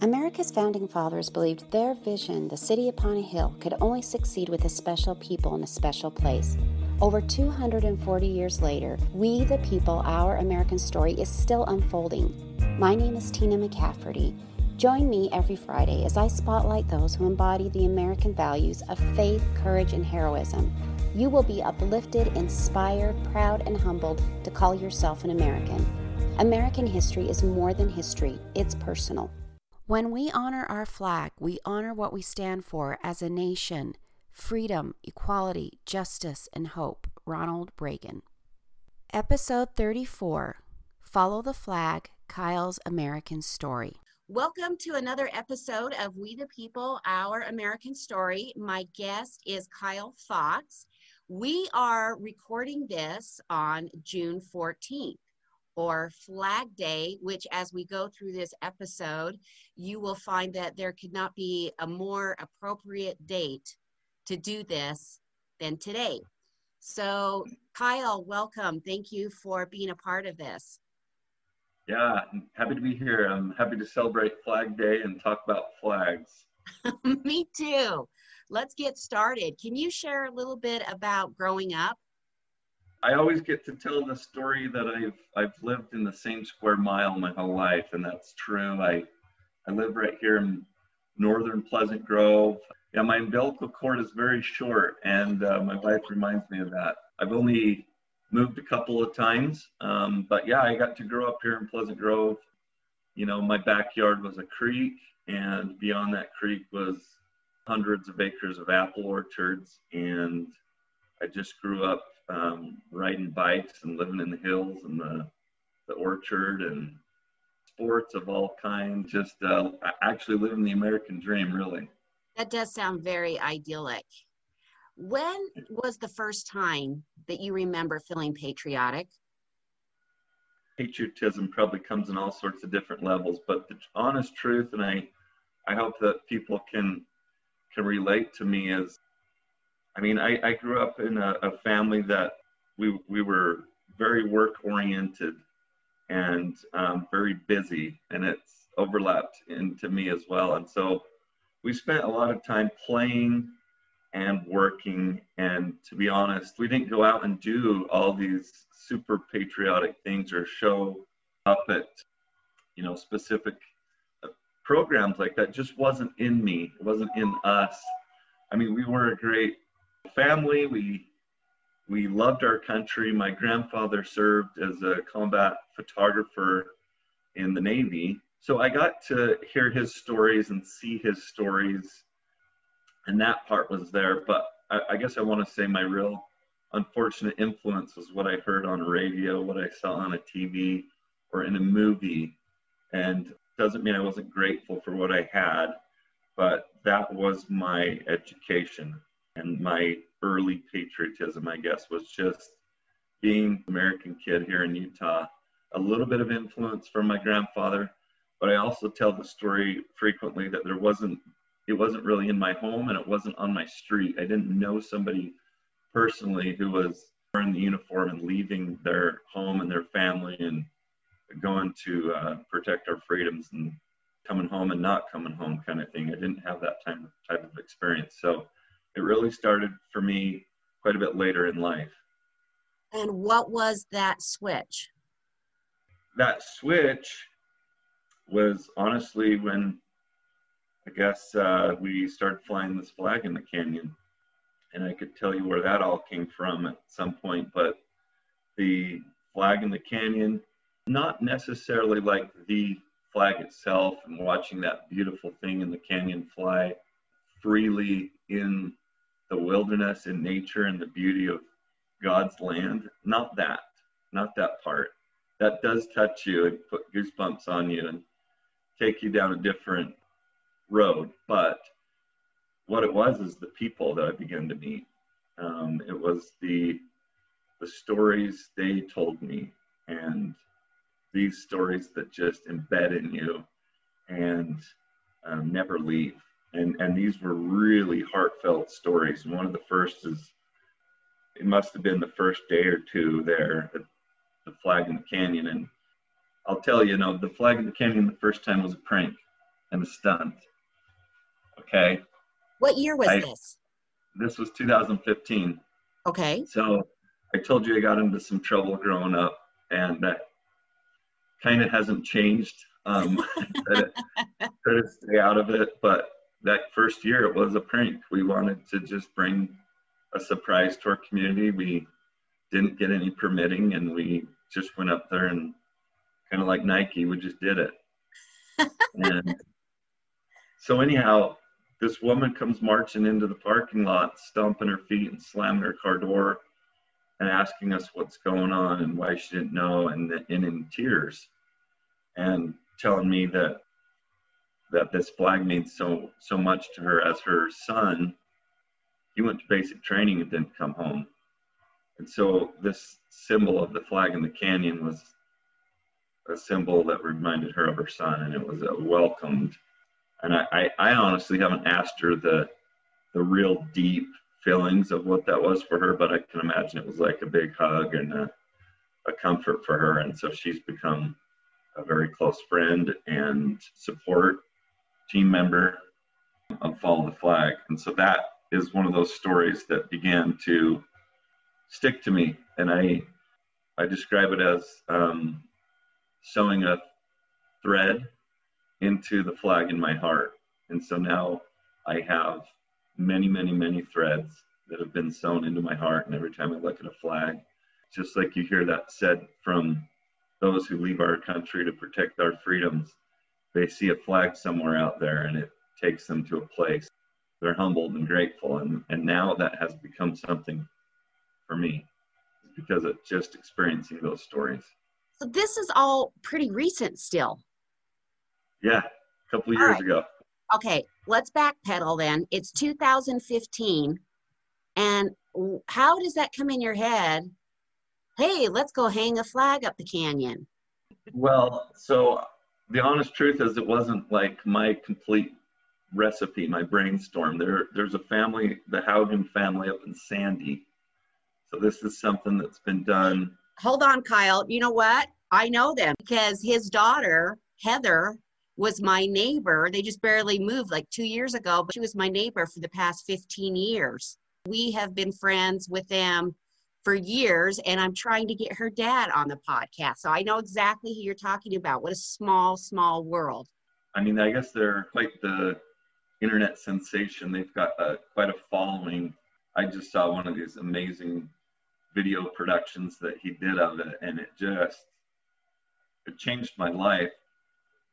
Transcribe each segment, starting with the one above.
America's founding fathers believed their vision, the city upon a hill, could only succeed with a special people in a special place. Over 240 years later, we the people, our American story is still unfolding. My name is Tina McCafferty. Join me every Friday as I spotlight those who embody the American values of faith, courage, and heroism. You will be uplifted, inspired, proud, and humbled to call yourself an American. American history is more than history, it's personal. When we honor our flag, we honor what we stand for as a nation freedom, equality, justice, and hope. Ronald Reagan. Episode 34 Follow the Flag Kyle's American Story. Welcome to another episode of We the People, Our American Story. My guest is Kyle Fox. We are recording this on June 14th or Flag Day, which as we go through this episode, you will find that there could not be a more appropriate date to do this than today. So, Kyle, welcome. Thank you for being a part of this. Yeah, I'm happy to be here. I'm happy to celebrate Flag Day and talk about flags. Me too. Let's get started. Can you share a little bit about growing up? I always get to tell the story that I've I've lived in the same square mile my whole life, and that's true. I I live right here in northern Pleasant Grove. Yeah, my umbilical cord is very short, and uh, my wife reminds me of that. I've only moved a couple of times, um, but yeah, I got to grow up here in Pleasant Grove. You know, my backyard was a creek, and beyond that creek was hundreds of acres of apple orchards, and I just grew up um, riding bikes and living in the hills and the the orchard and sports of all kinds. Just uh, actually living the American dream, really. That does sound very idyllic. When was the first time that you remember feeling patriotic? Patriotism probably comes in all sorts of different levels, but the honest truth, and I, I hope that people can can relate to me is, I mean, I, I grew up in a, a family that we we were very work oriented and um, very busy, and it's overlapped into me as well, and so we spent a lot of time playing and working. And to be honest, we didn't go out and do all these super patriotic things or show up at, you know, specific uh, programs like that. Just wasn't in me. It wasn't in us. I mean, we were a great family. We we loved our country. My grandfather served as a combat photographer in the Navy, so I got to hear his stories and see his stories, and that part was there. But I, I guess I want to say my real unfortunate influence was what I heard on radio, what I saw on a TV or in a movie. And doesn't mean I wasn't grateful for what I had, but that was my education and my early patriotism, I guess, was just being an American kid here in Utah. A little bit of influence from my grandfather, but I also tell the story frequently that there wasn't it wasn't really in my home and it wasn't on my street. I didn't know somebody personally who was wearing the uniform and leaving their home and their family and going to uh, protect our freedoms and coming home and not coming home kind of thing. I didn't have that type of, type of experience. So it really started for me quite a bit later in life. And what was that switch? That switch was honestly when I guess uh, we started flying this flag in the canyon. And I could tell you where that all came from at some point, but the flag in the canyon, not necessarily like the flag itself and watching that beautiful thing in the canyon fly freely in the wilderness and nature and the beauty of God's land. Not that, not that part. That does touch you and put goosebumps on you and take you down a different road. But what it was is the people that I began to meet. Um, it was the the stories they told me, and these stories that just embed in you and um, never leave. And and these were really heartfelt stories. And one of the first is it must have been the first day or two there at the flag in the canyon and I'll tell you, you know, the flag in the canyon the first time was a prank. and a stunt. Okay. What year was I- this? This was 2015. Okay. So I told you I got into some trouble growing up, and that kind of hasn't changed. Um, try to try to stay out of it. But that first year, it was a prank. We wanted to just bring a surprise to our community. We didn't get any permitting, and we just went up there and kind of like Nike, we just did it. and so anyhow, this woman comes marching into the parking lot, stomping her feet and slamming her car door and asking us what's going on and why she didn't know and, and in tears and telling me that that this flag means so so much to her as her son he went to basic training and didn't come home and so this symbol of the flag in the canyon was a symbol that reminded her of her son and it was a welcomed and I, I, I honestly haven't asked her the the real deep feelings of what that was for her, but I can imagine it was like a big hug and a, a comfort for her. And so she's become a very close friend and support team member of Follow the Flag. And so that is one of those stories that began to stick to me. And I I describe it as um, sewing a thread into the flag in my heart. And so now I have many, many, many threads that have been sewn into my heart. And every time I look at a flag, just like you hear that said from those who leave our country to protect our freedoms, they see a flag somewhere out there and it takes them to a place. They're humbled and grateful. And, and now that has become something for me because of just experiencing those stories. So this is all pretty recent still. Yeah, a couple of years right. ago. Okay, let's backpedal then. It's 2015. And how does that come in your head? Hey, let's go hang a flag up the canyon. Well, so the honest truth is, it wasn't like my complete recipe, my brainstorm. There, there's a family, the Haugen family up in Sandy. So this is something that's been done. Hold on, Kyle. You know what? I know them because his daughter, Heather, was my neighbor. They just barely moved like two years ago, but she was my neighbor for the past 15 years. We have been friends with them for years, and I'm trying to get her dad on the podcast. So I know exactly who you're talking about. What a small, small world. I mean, I guess they're quite the internet sensation. They've got a, quite a following. I just saw one of these amazing video productions that he did of it, and it just it changed my life.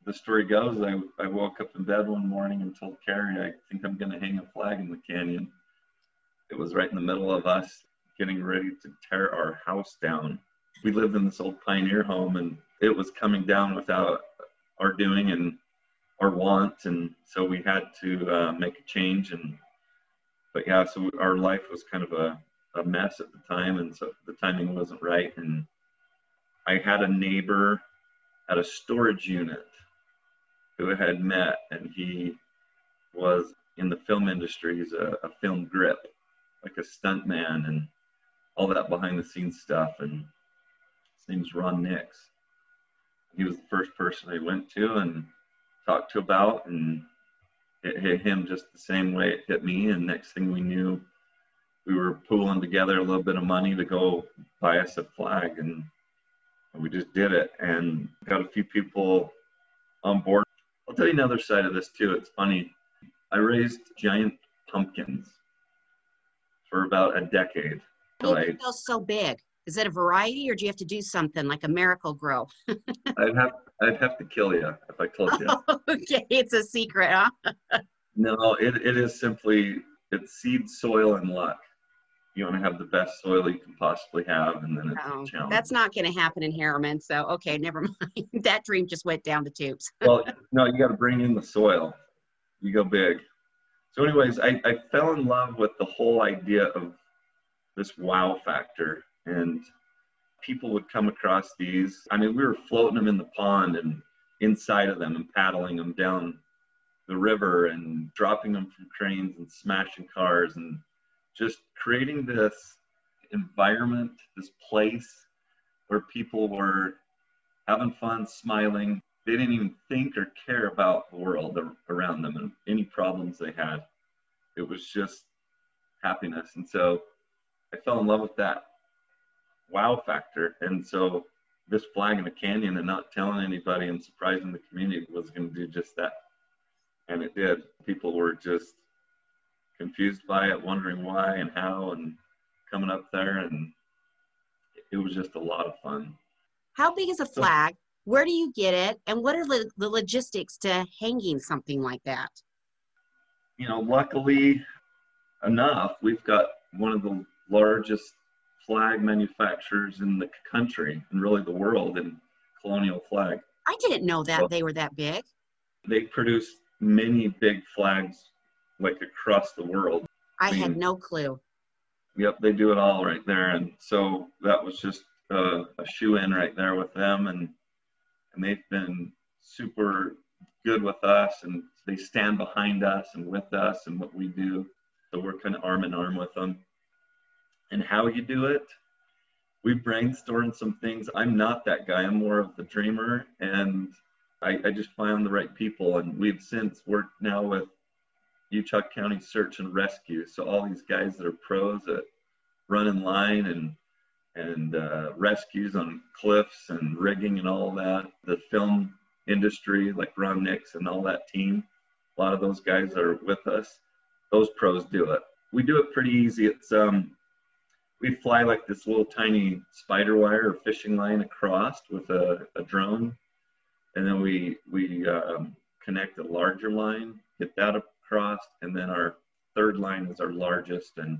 The story goes, I, I woke up in bed one morning and told Carrie, I think I'm going to hang a flag in the canyon. It was right in the middle of us getting ready to tear our house down. We lived in this old pioneer home, and it was coming down without our doing and our want, and so we had to uh, make a change. And but yeah, so our life was kind of a, a mess at the time, and so the timing wasn't right. And I had a neighbor at a storage unit who I had met, and he was in the film industry. He's a, a film grip, like a stunt man, and all that behind the scenes stuff. And his name's Ron Nix. He was the first person I went to and talked to about, and it hit him just the same way it hit me. And next thing we knew, we were pooling together a little bit of money to go buy us a flag, and, we just did it and got a few people on board. I'll tell you another side of this too. It's funny. I raised giant pumpkins for about a decade. How till do I, you feel so big? Is it a variety or do you have to do something like a Miracle-Gro? I'd have I'd have to kill you if I told you. okay, it's a secret, huh? No, it, it is simply it's seed, soil, and luck. You want to have the best soil you can possibly have, and then it's Oh, a challenge. that's not going to happen in Harriman. So, okay, never mind. that dream just went down the tubes. well, no, you got to bring in the soil. You go big. So, anyways, I, I fell in love with the whole idea of this wow factor, and people would come across these. I mean, we were floating them in the pond and inside of them and paddling them down the river and dropping them from cranes and smashing cars and just creating this environment, this place where people were having fun, smiling, they didn't even think or care about the world around them and any problems they had. It was just happiness. And so I fell in love with that wow factor. And so this flag in the canyon and not telling anybody and surprising the community was going to do just that. And it did. People were just confused by it, wondering why and how, and coming up there. And it was just a lot of fun. How big is a flag? Where do you get it? And what are the, the logistics to hanging something like that? You know, luckily enough, we've got one of the largest flag manufacturers in the country and really the world in colonial flag. I didn't know that so they were that big. They produce many big flags like across the world. I, I mean, had no clue. Yep, they do it all right there. And so that was just a, a shoe in right there with them. And, and they've been super good with us and they stand behind us and with us and what we do. So we're kind of arm in arm with them and how you do it. We brainstormed some things. I'm not that guy. I'm more of the dreamer, and I, I just found the right people. And we've since worked now with Utah County Search and Rescue. So all these guys that are pros at running line and and uh, rescues on cliffs and rigging and all that. The film industry, like Ron Nix and all that team, a lot of those guys are with us. Those pros do it. We do it pretty easy. It's um, we fly like this little tiny spider wire or fishing line across with a, a drone, and then we we um, connect a larger line, get that across, and then our third line is our largest, and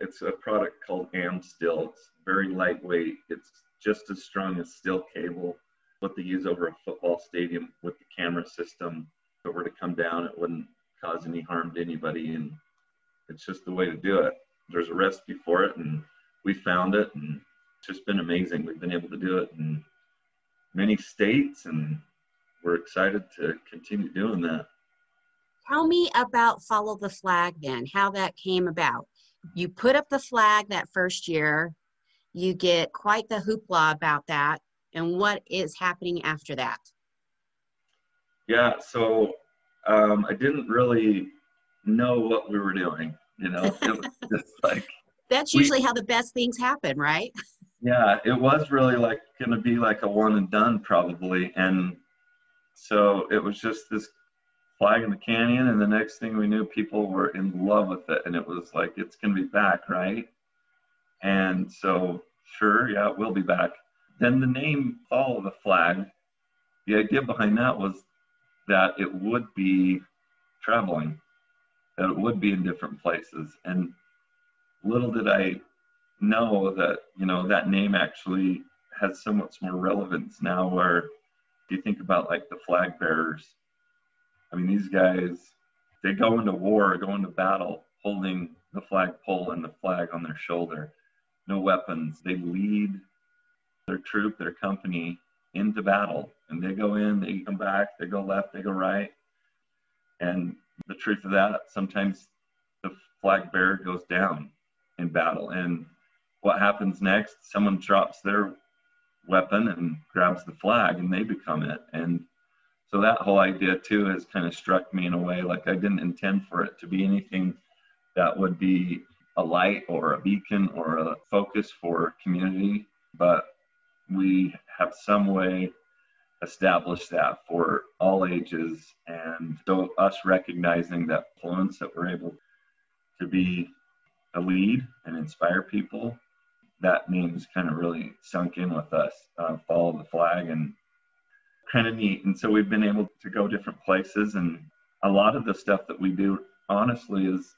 it's a product called AmSteel. It's very lightweight. It's just as strong as steel cable. What they use over a football stadium with the camera system. If it were to come down, it wouldn't cause any harm to anybody, and it's just the way to do it there's a recipe for it, and we found it, and it's just been amazing. We've been able to do it in many states, and we're excited to continue doing that. Tell me about Follow the Flag then, how that came about. You put up the flag that first year, you get quite the hoopla about that, and what is happening after that? Yeah, so um, I didn't really know what we were doing. You know, it was just like that's usually we, how the best things happen, right? Yeah, it was really like going to be like a one and done probably, and so it was just this flag in the canyon, and the next thing we knew, people were in love with it, and it was like it's going to be back, right? And so, sure, yeah, it will be back. Then the name Follow the Flag, the idea behind that was that it would be traveling that it would be in different places. And little did I know that, you know, that name actually has so much more relevance now where you think about like the flag bearers. I mean, these guys, they go into war, go into battle holding the flagpole and the flag on their shoulder. No weapons. They lead their troop, their company into battle. And they go in, they come back, they go left, they go right. And the truth of that, sometimes the flag bearer goes down in battle. And what happens next? Someone drops their weapon and grabs the flag and they become it. And so that whole idea too has kind of struck me in a way like I didn't intend for it to be anything that would be a light or a beacon or a focus for community, but we have some way establish that for all ages. And so, us recognizing that influence that we're able to be a lead and inspire people, that means kind of really sunk in with us. Uh, follow the flag and kind of neat. And so, we've been able to go different places. And a lot of the stuff that we do, honestly, is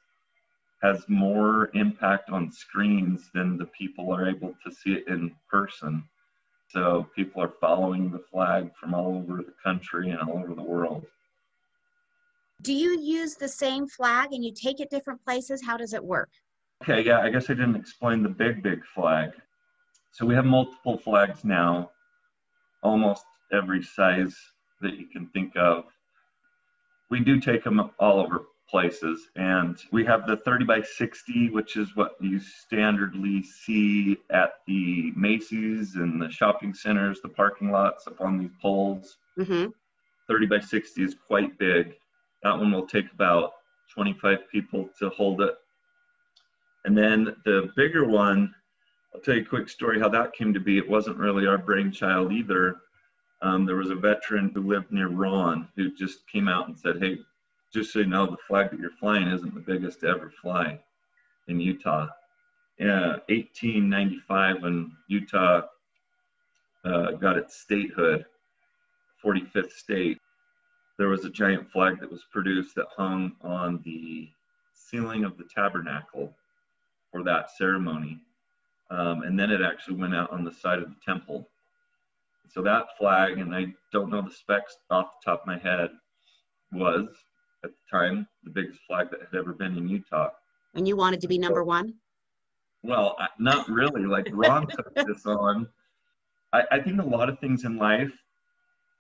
has more impact on screens than the people are able to see it in person. So people are following the flag from all over the country and all over the world. Do you use the same flag and you take it different places? How does it work? Okay, yeah, I guess I didn't explain the big, big flag. So we have multiple flags now, almost every size that you can think of. We do take them all over places. And we have the 30 by 60, which is what you standardly see at the Macy's and the shopping centers, the parking lots up on these poles. Mm-hmm. 30 by 60 is quite big. That one will take about 25 people to hold it. And then the bigger one, I'll tell you a quick story how that came to be. It wasn't really our brainchild either. Um, there was a veteran who lived near Ron who just came out and said, Hey, just so you know, the flag that you're flying isn't the biggest to ever fly in Utah. Yeah, 1895, when Utah uh, got its statehood, 45th state, there was a giant flag that was produced that hung on the ceiling of the tabernacle for that ceremony. Um, and then it actually went out on the side of the temple. So that flag, and I don't know the specs off the top of my head, was at the time the biggest flag that had ever been in Utah. And you wanted to be number one? Well, not really. Like Ron took this on. I, I think a lot of things in life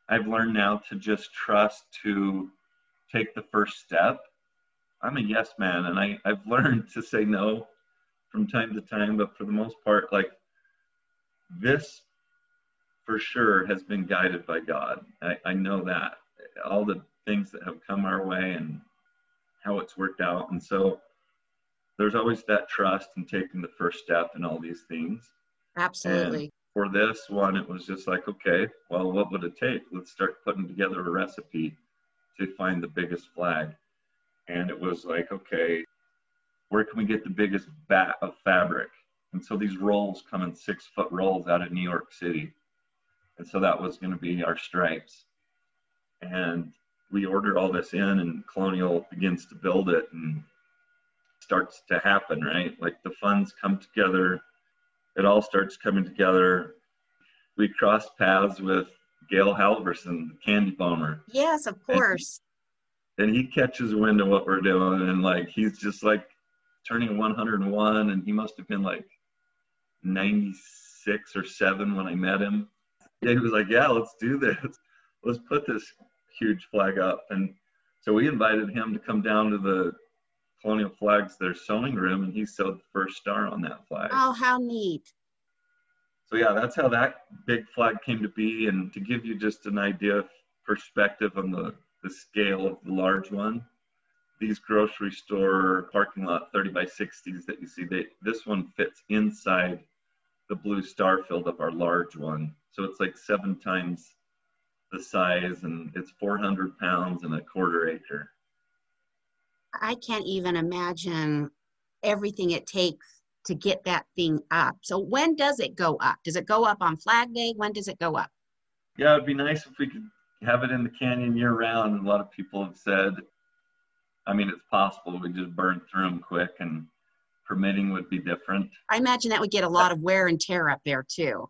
I've learned now to just trust to take the first step. I'm a yes man, and I, I've learned to say no from time to time, but for the most part, like this for sure has been guided by God. I, I know that. All the things that have come our way and how it's worked out. And so there's always that trust and taking the first step and all these things. Absolutely. And for this one, it was just like, okay, well, what would it take? Let's start putting together a recipe to find the biggest flag. And it was like, okay, where can we get the biggest bat of fabric? And so these rolls come in six foot rolls out of New York City. And so that was going to be our stripes. And we order all this in, and Colonial begins to build it and starts to happen, right? Like the funds come together, it all starts coming together. We crossed paths with Gail Halvorsen, the candy bomber. Yes, of course. And, and he catches wind of what we're doing, and like he's just like turning 101, and he must have been like 96 or 7 when I met him. And he was like, Yeah, let's do this. Let's put this huge flag up. And so we invited him to come down to the Colonial Flags, their sewing room, and he sewed the first star on that flag. Oh, how neat. So, yeah, that's how that big flag came to be. And to give you just an idea of perspective on the, the scale of the large one, these grocery store parking lot 30 by 60s that you see, they, this one fits inside the blue star field of our large one. So it's like seven times the size and it's 400 pounds and a quarter acre. I can't even imagine everything it takes to get that thing up. So when does it go up? Does it go up on Flag Day? When does it go up? Yeah, it'd be nice if we could have it in the canyon year round. A lot of people have said, I mean, it's possible we just burn through them quick and permitting would be different. I imagine that would get a lot of wear and tear up there too.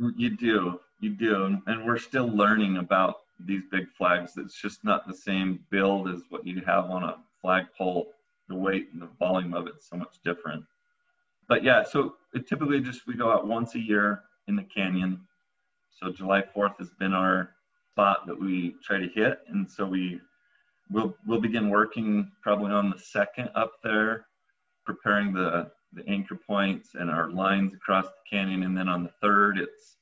Mm, you do, you do. And we're still learning about these big flags. It's just not the same build as what you have on a flagpole. The weight and the volume of it's so much different. But yeah, so it typically just we go out once a year in the canyon. So July 4th has been our spot that we try to hit. And so we we'll we'll begin working probably on the second up there, preparing the the anchor points and our lines across the canyon. And then on the third, it's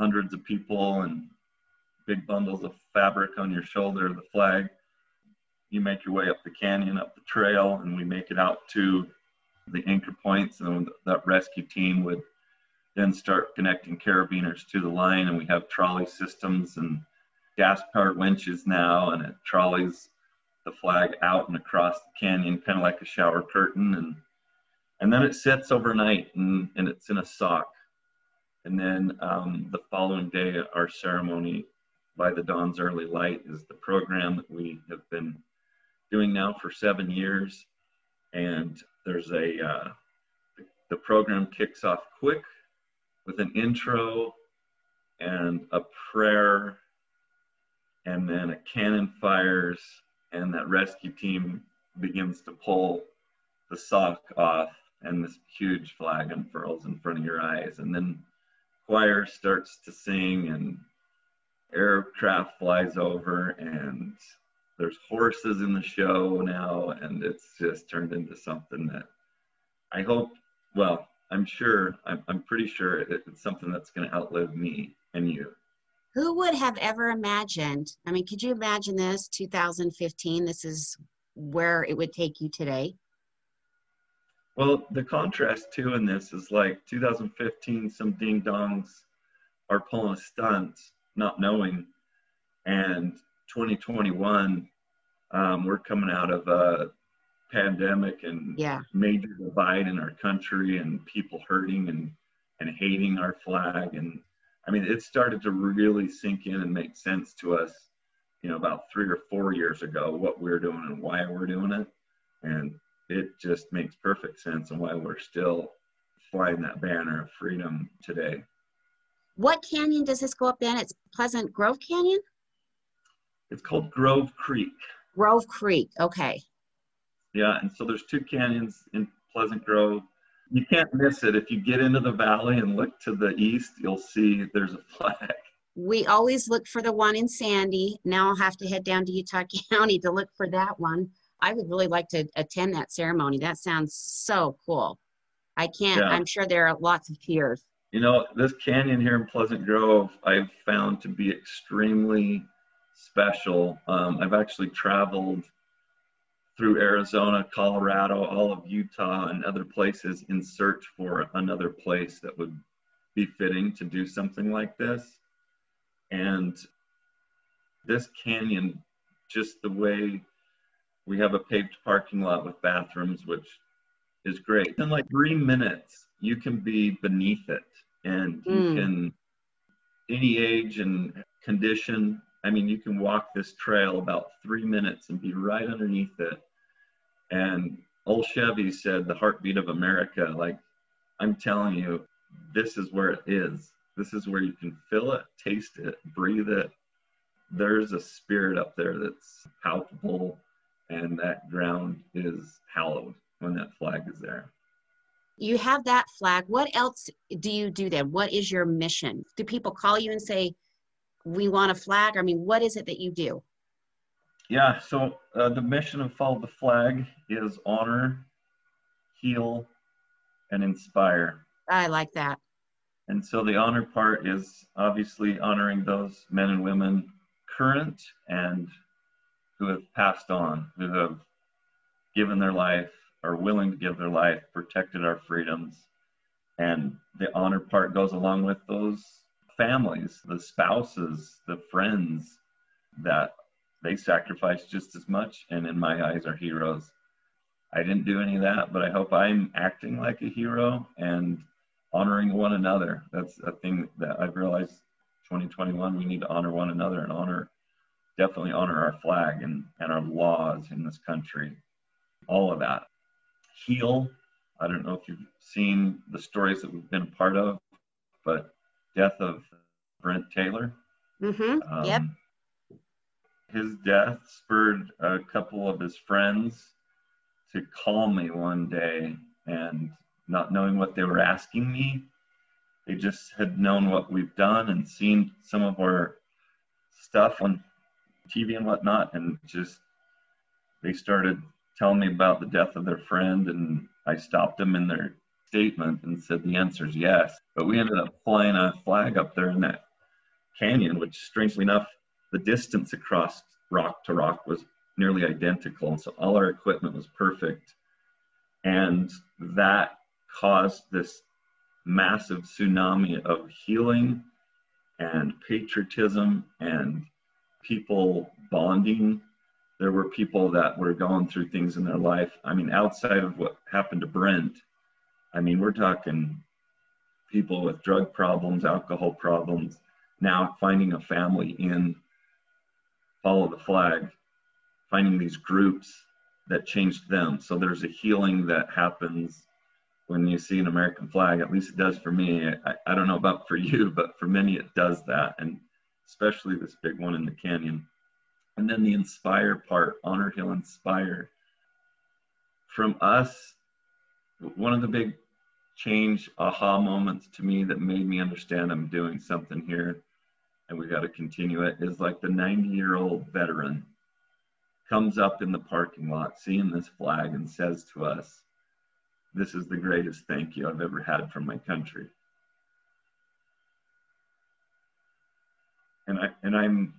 hundreds of people and big bundles of fabric on your shoulder, the flag. You make your way up the canyon, up the trail, and we make it out to the anchor points. And that rescue team would then start connecting carabiners to the line. And we have trolley systems and gas powered winches now, and it trolleys the flag out and across the canyon, kind of like a shower curtain. And and then it sits overnight and, and it's in a sock. And then um, the following day, our ceremony by the dawn's early light is the program that we have been doing now for seven years. And there's a, uh, the program kicks off quick with an intro and a prayer, and then a cannon fires, and that rescue team begins to pull the sock off and this huge flag unfurls in front of your eyes and then choir starts to sing and aircraft flies over and there's horses in the show now and it's just turned into something that i hope well i'm sure i'm, I'm pretty sure it's something that's going to outlive me and you Who would have ever imagined? I mean, could you imagine this 2015? This is where it would take you today. Well, the contrast too in this is like 2015, some ding dongs are pulling a stunt, not knowing, and 2021, um, we're coming out of a pandemic and Yeah. major divide in our country and people hurting and and hating our flag and I mean it started to really sink in and make sense to us, you know, about three or four years ago what we're doing and why we're doing it, and it just makes perfect sense and why we're still flying that banner of freedom today. What canyon does this go up in? It's Pleasant Grove Canyon? It's called Grove Creek. Grove Creek. Okay. Yeah, and so there's two canyons in Pleasant Grove. You can't miss it. If you get into the valley and look to the east, you'll see there's a flag. We always look for the one in Sandy. Now I'll have to head down to Utah County to look for that one. I would really like to attend that ceremony. That sounds so cool. I can't, Yeah. I'm sure there are lots of tears. You know, this canyon here in Pleasant Grove, I've found to be extremely special. Um, I've actually traveled through Arizona, Colorado, all of Utah, and other places in search for another place that would be fitting to do something like this. And this canyon, just the way we have a paved parking lot with bathrooms, which is great. In like three minutes, you can be beneath it and you Mm. can, any age and condition, I mean, you can walk this trail about three minutes and be right underneath it. And old Chevy said, the heartbeat of America. Like, I'm telling you, this is where it is. This is where you can feel it, taste it, breathe it. There's a spirit up there that's palpable, and that ground is hallowed when that flag is there. You have that flag. What else do you do then? What is your mission? Do people call you and say, we want a flag? I mean, what is it that you do? Yeah, so uh, the mission of Follow the Flag is honor, heal, and inspire. I like that. And so the honor part is obviously honoring those men and women current and who have passed on, who have given their life, are willing to give their life, protected our freedoms. And the honor part goes along with those families, the spouses, the friends that they sacrifice just as much and in my eyes are heroes. I didn't do any of that, but I hope I'm acting like a hero and honoring one another. That's a thing that I've realized 2021 we need to honor one another and honor definitely honor our flag and, and our laws in this country. All of that. Heal. I don't know if you've seen the stories that we've been a part of, but death of Brent Taylor. Mm-hmm. yep. Um, His death spurred a couple of his friends to call me one day and not knowing what they were asking me. They just had known what we've done and seen some of our stuff on TV and whatnot, and just they started telling me about the death of their friend, and I stopped them in their statement and said the answer is yes. But we ended up flying a flag up there in that canyon, which strangely enough, the distance across rock to rock was nearly identical. And so all our equipment was perfect. And that caused this massive tsunami of healing and patriotism and people bonding. There were people that were going through things in their life. I mean, outside of what happened to Brent, I mean, we're talking people with drug problems, alcohol problems, now finding a family in Follow the Flag, finding these groups that changed them. So there's a healing that happens when you see an American flag. At least it does for me. I, I don't know about for you, but for many it does that, and especially this big one in the canyon. And then the inspire part, honor, Hill inspire. From us, one of the big change aha moments to me that made me understand I'm doing something here and we got to continue it is like the 90 year old veteran comes up in the parking lot seeing this flag and says to us, This is the greatest thank you I've ever had from my country. And I and I'm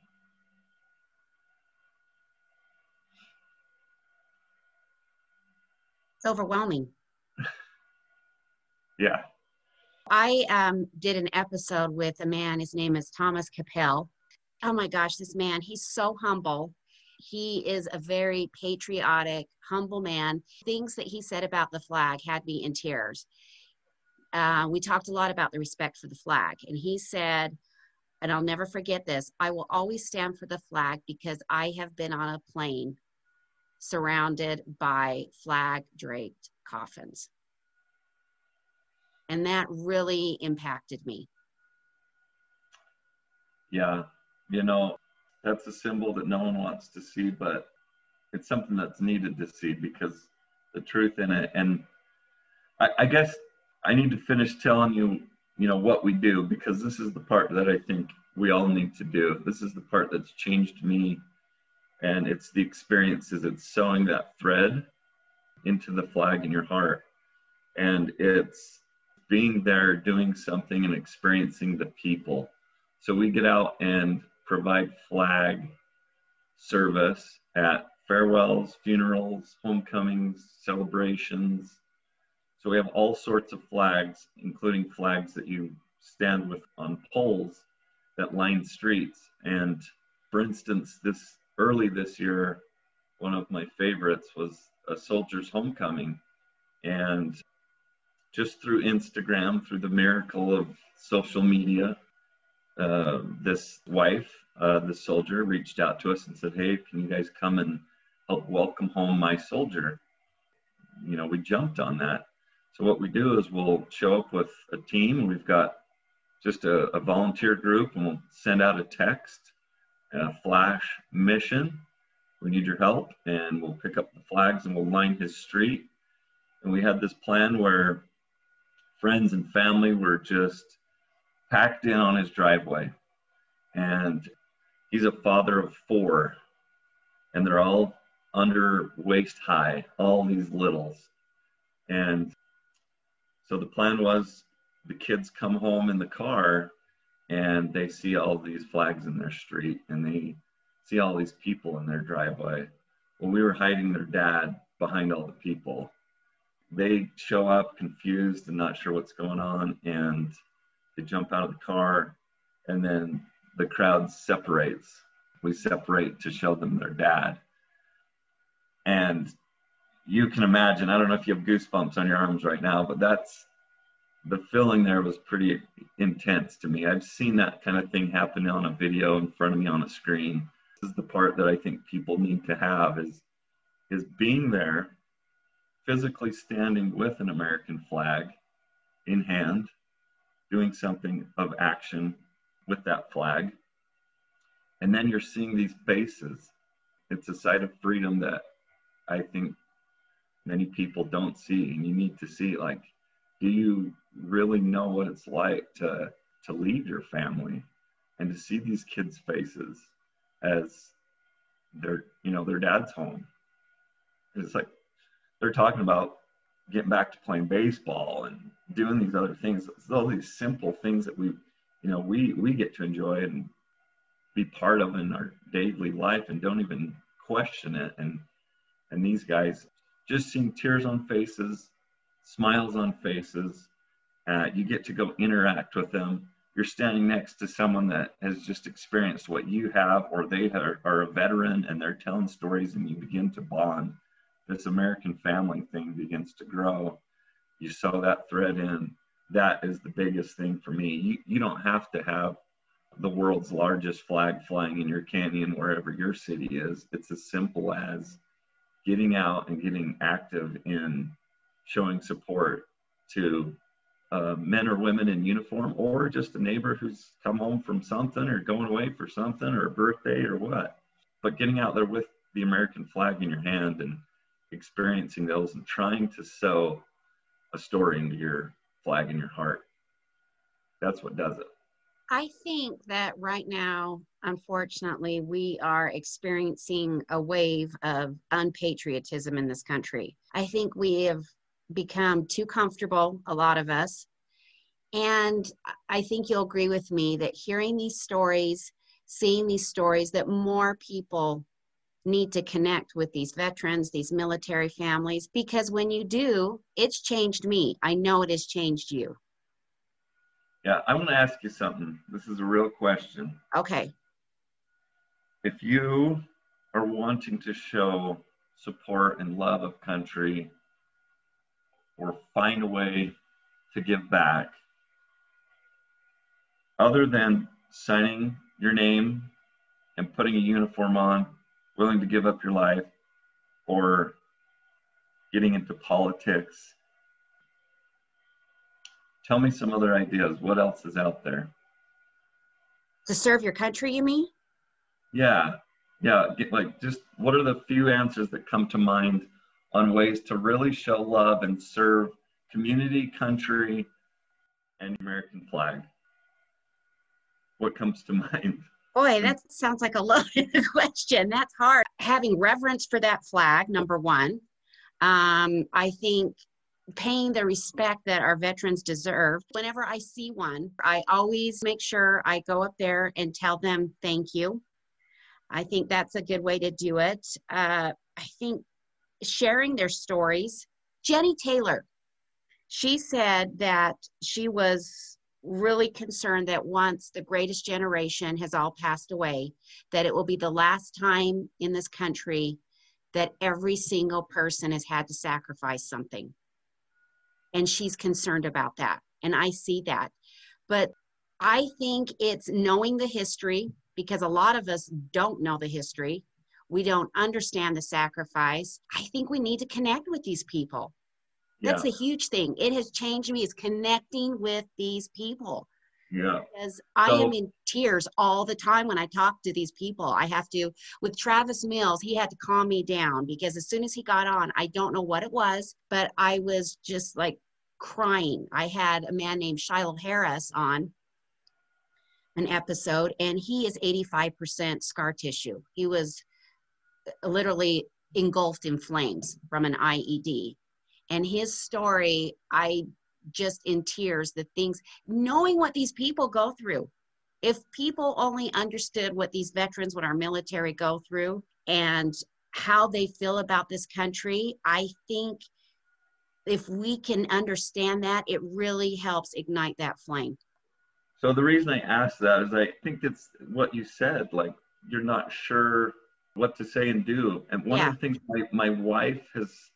It's overwhelming. yeah. I um, did an episode with a man. His name is Thomas Capel. Oh my gosh, this man, he's so humble. He is a very patriotic, humble man. Things that he said about the flag had me in tears. Uh, we talked a lot about the respect for the flag, and he said, and I'll never forget this I will always stand for the flag because I have been on a plane surrounded by flag draped coffins. And that really impacted me. Yeah, you know, that's a symbol that no one wants to see, but it's something that's needed to see because the truth in it. And I, I guess I need to finish telling you, you know, what we do because this is the part that I think we all need to do. This is the part that's changed me. And it's the experiences, it's sewing that thread into the flag in your heart. And it's being there, doing something, and experiencing the people. So we get out and provide flag service at farewells, funerals, homecomings, celebrations. So we have all sorts of flags, including flags that you stand with on poles that line streets. And for instance, this early this year, one of my favorites was a soldier's homecoming. And just through Instagram, through the miracle of social media, uh, this wife, uh, the soldier, reached out to us and said, Hey, can you guys come and help welcome home my soldier? You know, we jumped on that. So, what we do is we'll show up with a team. We've got just a, a volunteer group, and we'll send out a text, and a flash mission. We need your help, and we'll pick up the flags and we'll line his street. And we had this plan where friends and family were just packed in on his driveway. And he's a father of four, and they're all under waist high, all these littles. And so the plan was the kids come home in the car and they see all these flags in their street and they see all these people in their driveway. Well, we were hiding their dad behind all the people. They show up confused and not sure what's going on, and they jump out of the car, and then the crowd separates. We separate to show them their dad. And you can imagine, I don't know if you have goosebumps on your arms right now, but that's the feeling there was pretty intense to me. I've seen that kind of thing happen on a video in front of me on a screen. This is the part that I think people need to have is is being there, physically standing with an American flag in hand, doing something of action with that flag. And then you're seeing these faces. It's a sight of freedom that I think many people don't see and you need to see like do you really know what it's like to to leave your family and to see these kids faces as their you know their dad's home? It's like they're talking about getting back to playing baseball and doing these other things. It's all these simple things that we you know we we get to enjoy and be part of in our daily life and don't even question it. And and these guys just seeing tears on faces smiles on faces. Uh, you get to go interact with them. You're standing next to someone that has just experienced what you have, or they are, are a veteran and they're telling stories, and you begin to bond. This American family thing begins to grow. You sew that thread in. That is the biggest thing for me. You, you don't have to have the world's largest flag flying in your canyon wherever your city is. It's as simple as getting out and getting active in showing support to uh, men or women in uniform or just a neighbor who's come home from something or going away for something or a birthday or what. But getting out there with the American flag in your hand and experiencing those and trying to sew a story into your flag in your heart. That's what does it. I think that right now, unfortunately, we are experiencing a wave of unpatriotism in this country. I think we have become too comfortable, a lot of us. And I think you'll agree with me that hearing these stories, seeing these stories that more people need to connect with these veterans, these military families, because when you do, it's changed me. I know it has changed you. Yeah, I want to ask you something. This is a real question. Okay. If you are wanting to show support and love of country or find a way to give back, other than signing your name and putting a uniform on, willing to give up your life, or getting into politics. Tell me some other ideas. What else is out there? To serve your country, you mean? Yeah, yeah. Like, just what are the few answers that come to mind on ways to really show love and serve community, country, and American flag? What comes to mind? Boy, that sounds like a loaded question. That's hard. Having reverence for that flag, number one. Um, I think paying the respect that our veterans deserve. Whenever I see one, I always make sure I go up there and tell them thank you. I think that's a good way to do it. Uh, I think sharing their stories. Jenny Taylor, she said that she was really concerned that once the greatest generation has all passed away, that it will be the last time in this country that every single person has had to sacrifice something. And she's concerned about that. And I see that. But I think it's knowing the history because a lot of us don't know the history. We don't understand the sacrifice. I think we need to connect with these people. That's yeah. a huge thing. It has changed me is connecting with these people. Yeah. Because I so, am in tears all the time when I talk to these people. I have to, with Travis Mills, he had to calm me down because as soon as he got on, I don't know what it was, but I was just like crying. I had a man named Shilo Harris on an episode, and he is 85% scar tissue. He was uh, literally engulfed in flames from an IED and his story i just in tears the things knowing what these people go through if people only understood what these veterans what our military go through and how they feel about this country i think if we can understand that it really helps ignite that flame so the reason i asked that is i think it's what you said like you're not sure what to say and do and one yeah. of the things my, my wife has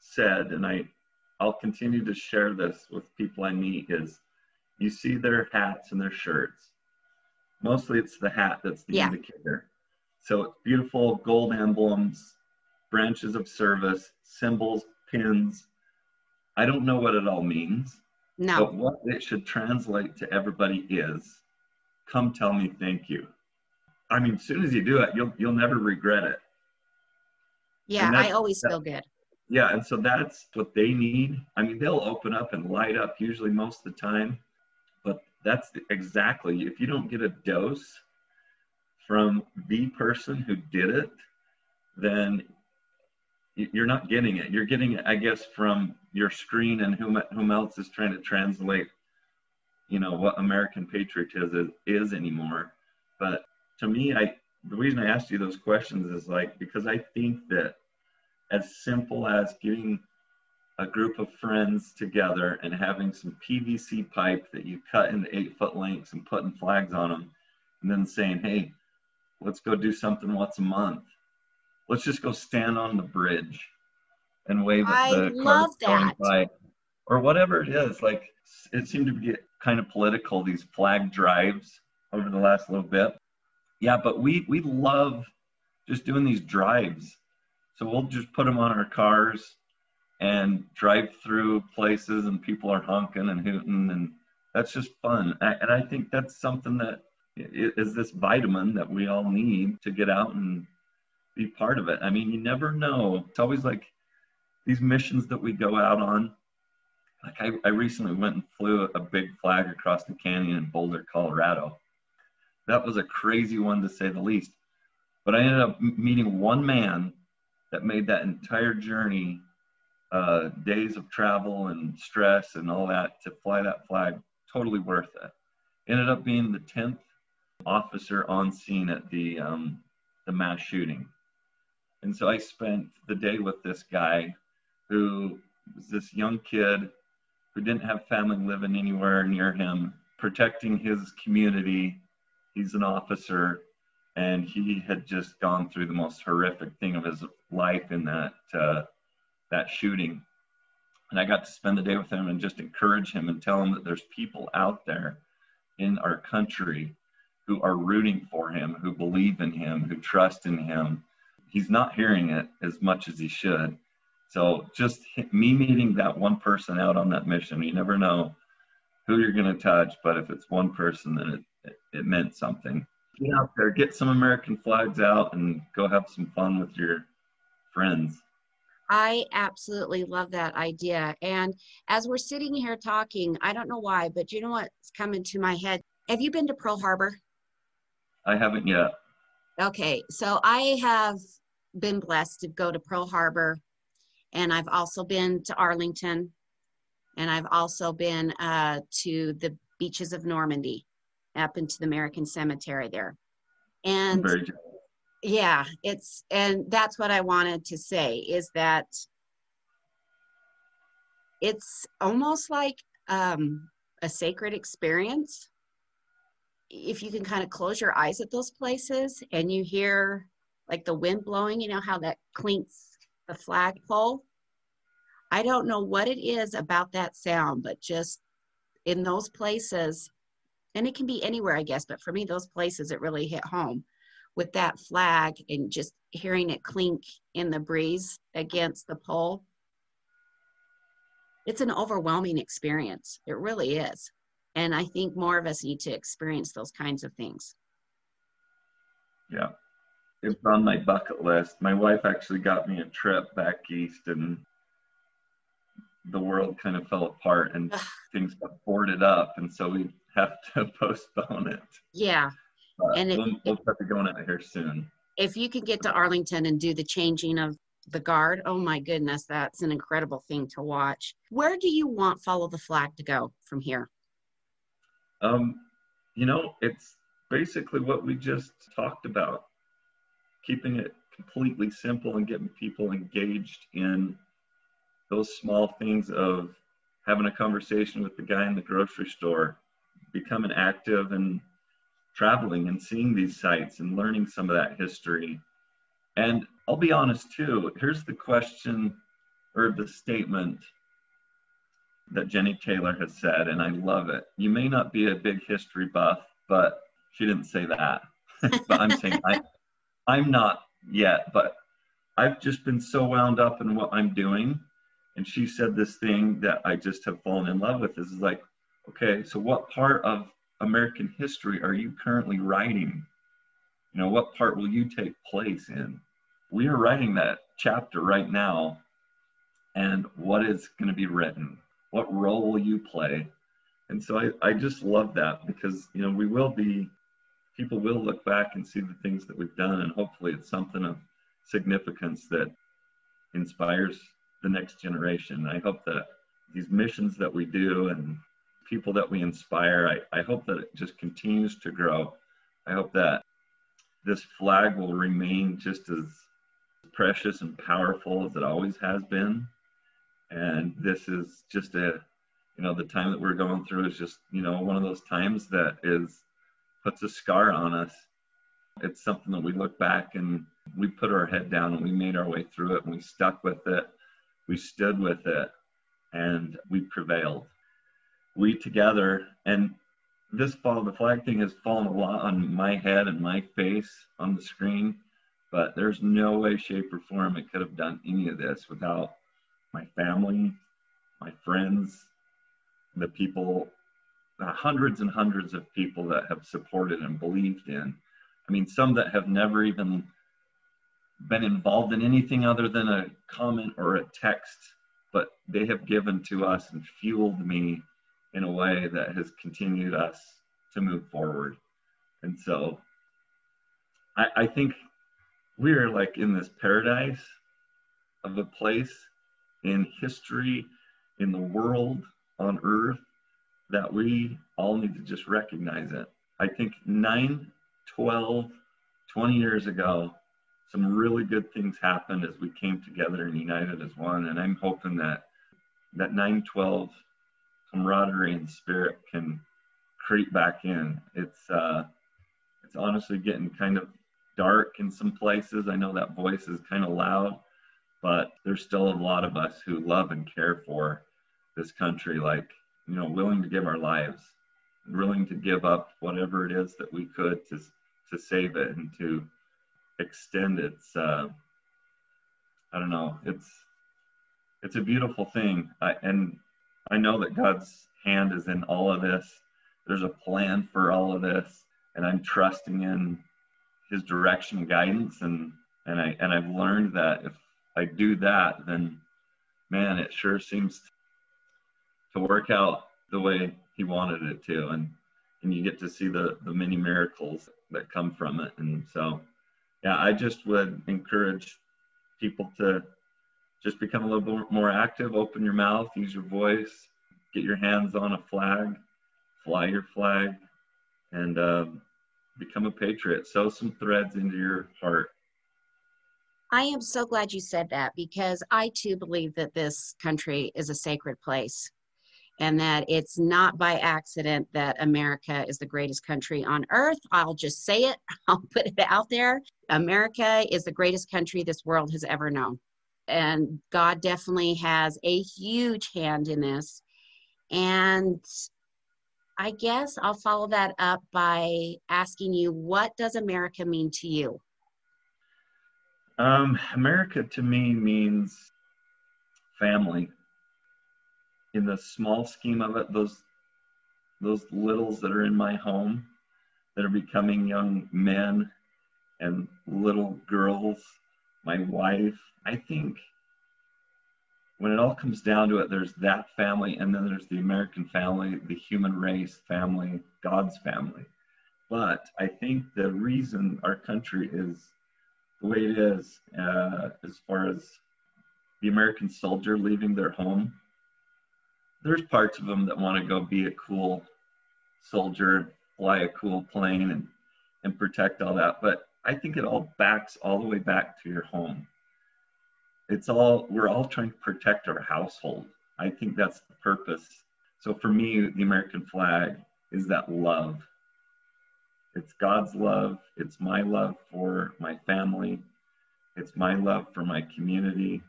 said, and I, I'll continue to share this with people I meet, is you see their hats and their shirts. Mostly it's the hat that's the yeah. indicator. So it's beautiful gold emblems, branches of service, symbols, pins. I don't know what it all means. No. But what it should translate to everybody is come tell me thank you. I mean, as soon as you do it, you'll you'll never regret it. Yeah, I always feel good. Yeah, and so that's what they need. I mean, they'll open up and light up usually most of the time, but that's exactly if you don't get a dose from the person who did it, then you're not getting it. You're getting it, I guess, from your screen and whom whom else is trying to translate, you know, what American patriotism is, is anymore. But to me, I the reason I asked you those questions is like because I think that as simple as getting a group of friends together and having some PVC pipe that you cut into eight foot lengths and putting flags on them, and then saying, hey, let's go do something once a month. Let's just go stand on the bridge and wave at the cars going by, or whatever it is. Like it seemed to be kind of political. These flag drives over the last little bit. Yeah, but we we love just doing these drives so we'll just put them on our cars and drive through places and people are honking and hooting and that's just fun. And I think that's something that is this vitamin that we all need to get out and be part of it. I mean, you never know. It's always like these missions that we go out on. Like I, I recently went and flew a big flag across the canyon in Boulder, Colorado. That was a crazy one to say the least. But I ended up meeting one man that made that entire journey, uh, days of travel and stress and all that to fly that flag, totally worth it. Ended up being the 10th officer on scene at the um, the mass shooting. And so I spent the day with this guy who was this young kid who didn't have family living anywhere near him, protecting his community. He's an officer, and he had just gone through the most horrific thing of his life in that uh, that shooting. And I got to spend the day with him and just encourage him and tell him that there's people out there in our country who are rooting for him, who believe in him, who trust in him. He's not hearing it as much as he should. So just me meeting that one person out on that mission, you never know who you're going to touch, but if it's one person, then it, it, it meant something. Get out there, get some American flags out, and go have some fun with your friends. I absolutely love that idea. And as we're sitting here talking, I don't know why, but you know what's coming to my head? Have you been to Pearl Harbor? I haven't yet. Okay, so I have been blessed to go to Pearl Harbor, and I've also been to Arlington, and I've also been uh, to the beaches of Normandy, up into the American Cemetery there. And yeah, it's and that's what I wanted to say is that it's almost like um, a sacred experience. If you can kind of close your eyes at those places and you hear like the wind blowing, you know how that clinks the flagpole. I don't know what it is about that sound, but just in those places, and it can be anywhere, I guess, but for me, those places it really hit home with that flag and just hearing it clink in the breeze against the pole. It's an overwhelming experience. It really is. And I think more of us need to experience those kinds of things. Yeah. It's on my bucket list. My wife actually got me a trip back east and the world kind of fell apart and things got boarded up and so we have to postpone it. Yeah. And we'll, we'll have to go out here soon. If you can get to Arlington and do the changing of the guard, oh my goodness, that's an incredible thing to watch. Where do you want Follow the Flag to go from here? Um, you know, it's basically what we just talked about keeping it completely simple and getting people engaged in those small things of having a conversation with the guy in the grocery store, becoming active and traveling and seeing these sites and learning some of that history. And I'll be honest too, here's the question or the statement that Jenny Taylor has said, and I love it. You may not be a big history buff, but she didn't say that. but I'm saying I, I'm not yet, but I've just been so wound up in what I'm doing. And she said this thing that I just have fallen in love with is like, okay, so what part of American history are you currently writing? You know, what part will you take place in? We are writing that chapter right now. And what is going to be written? what role will you play and so I, I just love that because you know we will be people will look back and see the things that we've done and hopefully it's something of significance that inspires the next generation. I hope that these missions that we do and people that we inspire i, I hope that it just continues to grow. I hope that this flag will remain just as precious and powerful as it always has been. And this is just a you know the time that we're going through is just you know one of those times that is puts a scar on us. It's something that we look back and we put our head down and we made our way through it and we stuck with it. We stood with it and we prevailed. We together and this fall the flag thing has fallen a lot on my head and my face on the screen but there's no way shape or form it could have done any of this without my family, my friends, the people, hundreds and hundreds of people that have supported and believed in. I mean, some that have never even been involved in anything other than a comment or a text, but they have given to us and fueled me in a way that has continued us to move forward. And so I, I think we are like in this paradise of a place in history, in the world, on earth, that we all need to just recognize it. I think 9, 12, 20 years ago, some really good things happened as we came together and united as one. And I'm hoping that that 912 camaraderie and spirit can creep back in. It's uh, it's honestly getting kind of dark in some places. I know that voice is kind of loud, but there's still a lot of us who love and care for this country, like you know, willing to give our lives, willing to give up whatever it is that we could to to save it and to extend its uh, I don't know, it's it's a beautiful thing. I, and I know that God's hand is in all of this. There's a plan for all of this, and I'm trusting in His direction and guidance. And and I and I've learned that if I do that, then man, it sure seems to work out the way He wanted it to. And and you get to see the the many miracles that come from it. And so, yeah, I just would encourage people to just become a little bit more active, open your mouth, use your voice, get your hands on a flag, fly your flag, and um, become a patriot. Sew some threads into your heart. I am so glad you said that because I too believe that this country is a sacred place and that it's not by accident that America is the greatest country on earth. I'll just say it, I'll put it out there. America is the greatest country this world has ever known and God definitely has a huge hand in this. And I guess I'll follow that up by asking you, what does America mean to you? Um, America to me means family. In the small scheme of it, those those littles that are in my home that are becoming young men and little girls my wife. I think when it all comes down to it, there's that family, and then there's the American family, the human race family, God's family. But I think the reason our country is the way it is, uh, as far as the American soldier leaving their home, there's parts of them that want to go be a cool soldier, fly a cool plane, and and protect all that. But I think it all backs all the way back to your home. It's all, we're all trying to protect our household. I think that's the purpose. So for me, the American flag is that love. It's God's love. It's my love for my family. It's my love for my community.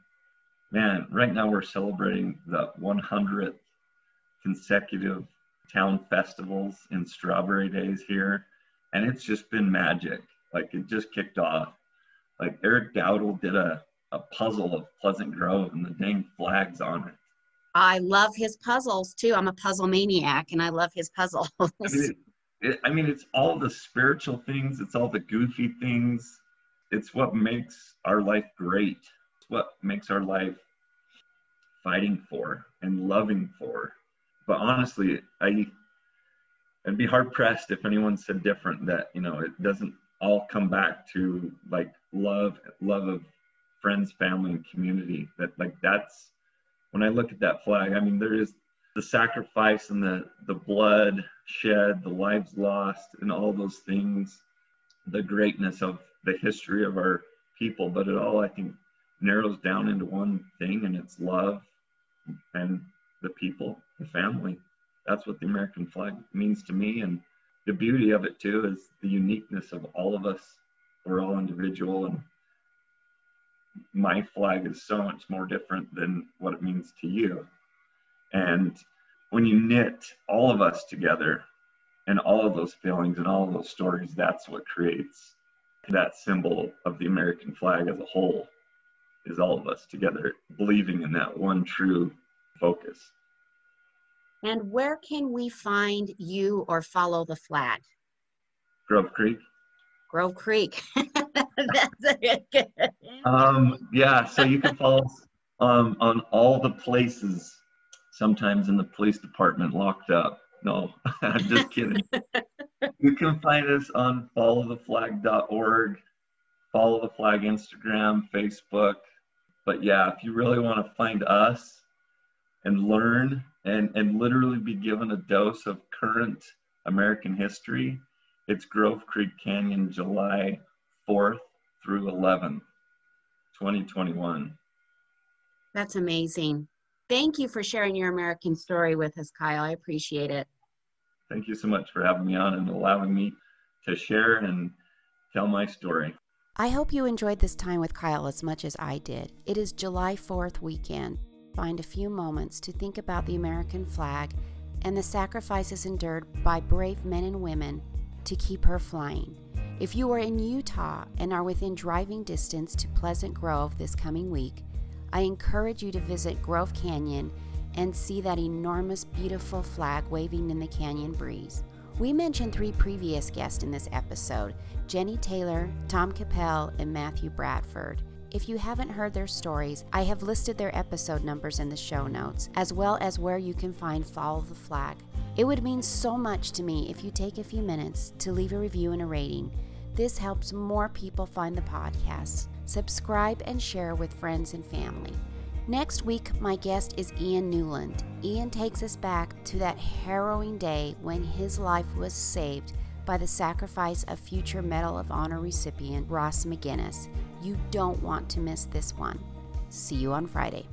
Man, right now we're celebrating the 100th consecutive town festivals in Strawberry Days here. And it's just been magic. Like it just kicked off. Like Eric Dowdle did a, a puzzle of Pleasant Grove and the dang flags on it. I love his puzzles too. I'm a puzzle maniac and I love his puzzles. I mean, it, it, I mean, it's all the spiritual things, it's all the goofy things. It's what makes our life great. What makes our life fighting for and loving for. But honestly, I I'd be hard pressed if anyone said different that, you know, it doesn't all come back to like love, love of friends, family, and community. That like that's when I look at that flag. I mean, there is the sacrifice and the the blood shed, the lives lost, and all those things. The greatness of the history of our people, but it all I think narrows down into one thing, and it's love and the people, the family. That's what the American flag means to me, and the beauty of it too is the uniqueness of all of us. We're all individual, and my flag is so much more different than what it means to you. And when you knit all of us together and all of those feelings and all of those stories, that's what creates that symbol of the American flag as a whole is all of us together believing in that one true focus. And where can we find you or follow the flag? Grove Creek. Grove Creek. um, yeah, so you can follow us um, on all the places, sometimes in the police department locked up. No, I'm just kidding. you can find us on followtheflag.org, follow the flag Instagram, Facebook. But yeah, if you really want to find us and learn and, and literally be given a dose of current American history, It's Grove Creek Canyon, July 4th through 11th, 2021. That's amazing. Thank you for sharing your American story with us, Kyle. I appreciate it. Thank you so much for having me on and allowing me to share and tell my story. I hope you enjoyed this time with Kyle as much as I did. It is July 4th weekend. Find a few moments to think about the American flag and the sacrifices endured by brave men and women to keep her flying. If you are in Utah and are within driving distance to Pleasant Grove this coming week, I encourage you to visit Grove Canyon and see that enormous, beautiful flag waving in the canyon breeze. We mentioned three previous guests in this episode Jenny Taylor, Tom Capel, and Matthew Bradford. If you haven't heard their stories, I have listed their episode numbers in the show notes, as well as where you can find Follow the Flag. It would mean so much to me if you take a few minutes to leave a review and a rating. This helps more people find the podcast. Subscribe and share with friends and family. Next week, my guest is Ian Newland. Ian takes us back to that harrowing day when his life was saved by the sacrifice of future Medal of Honor recipient Ross McGinnis. You don't want to miss this one. See you on Friday.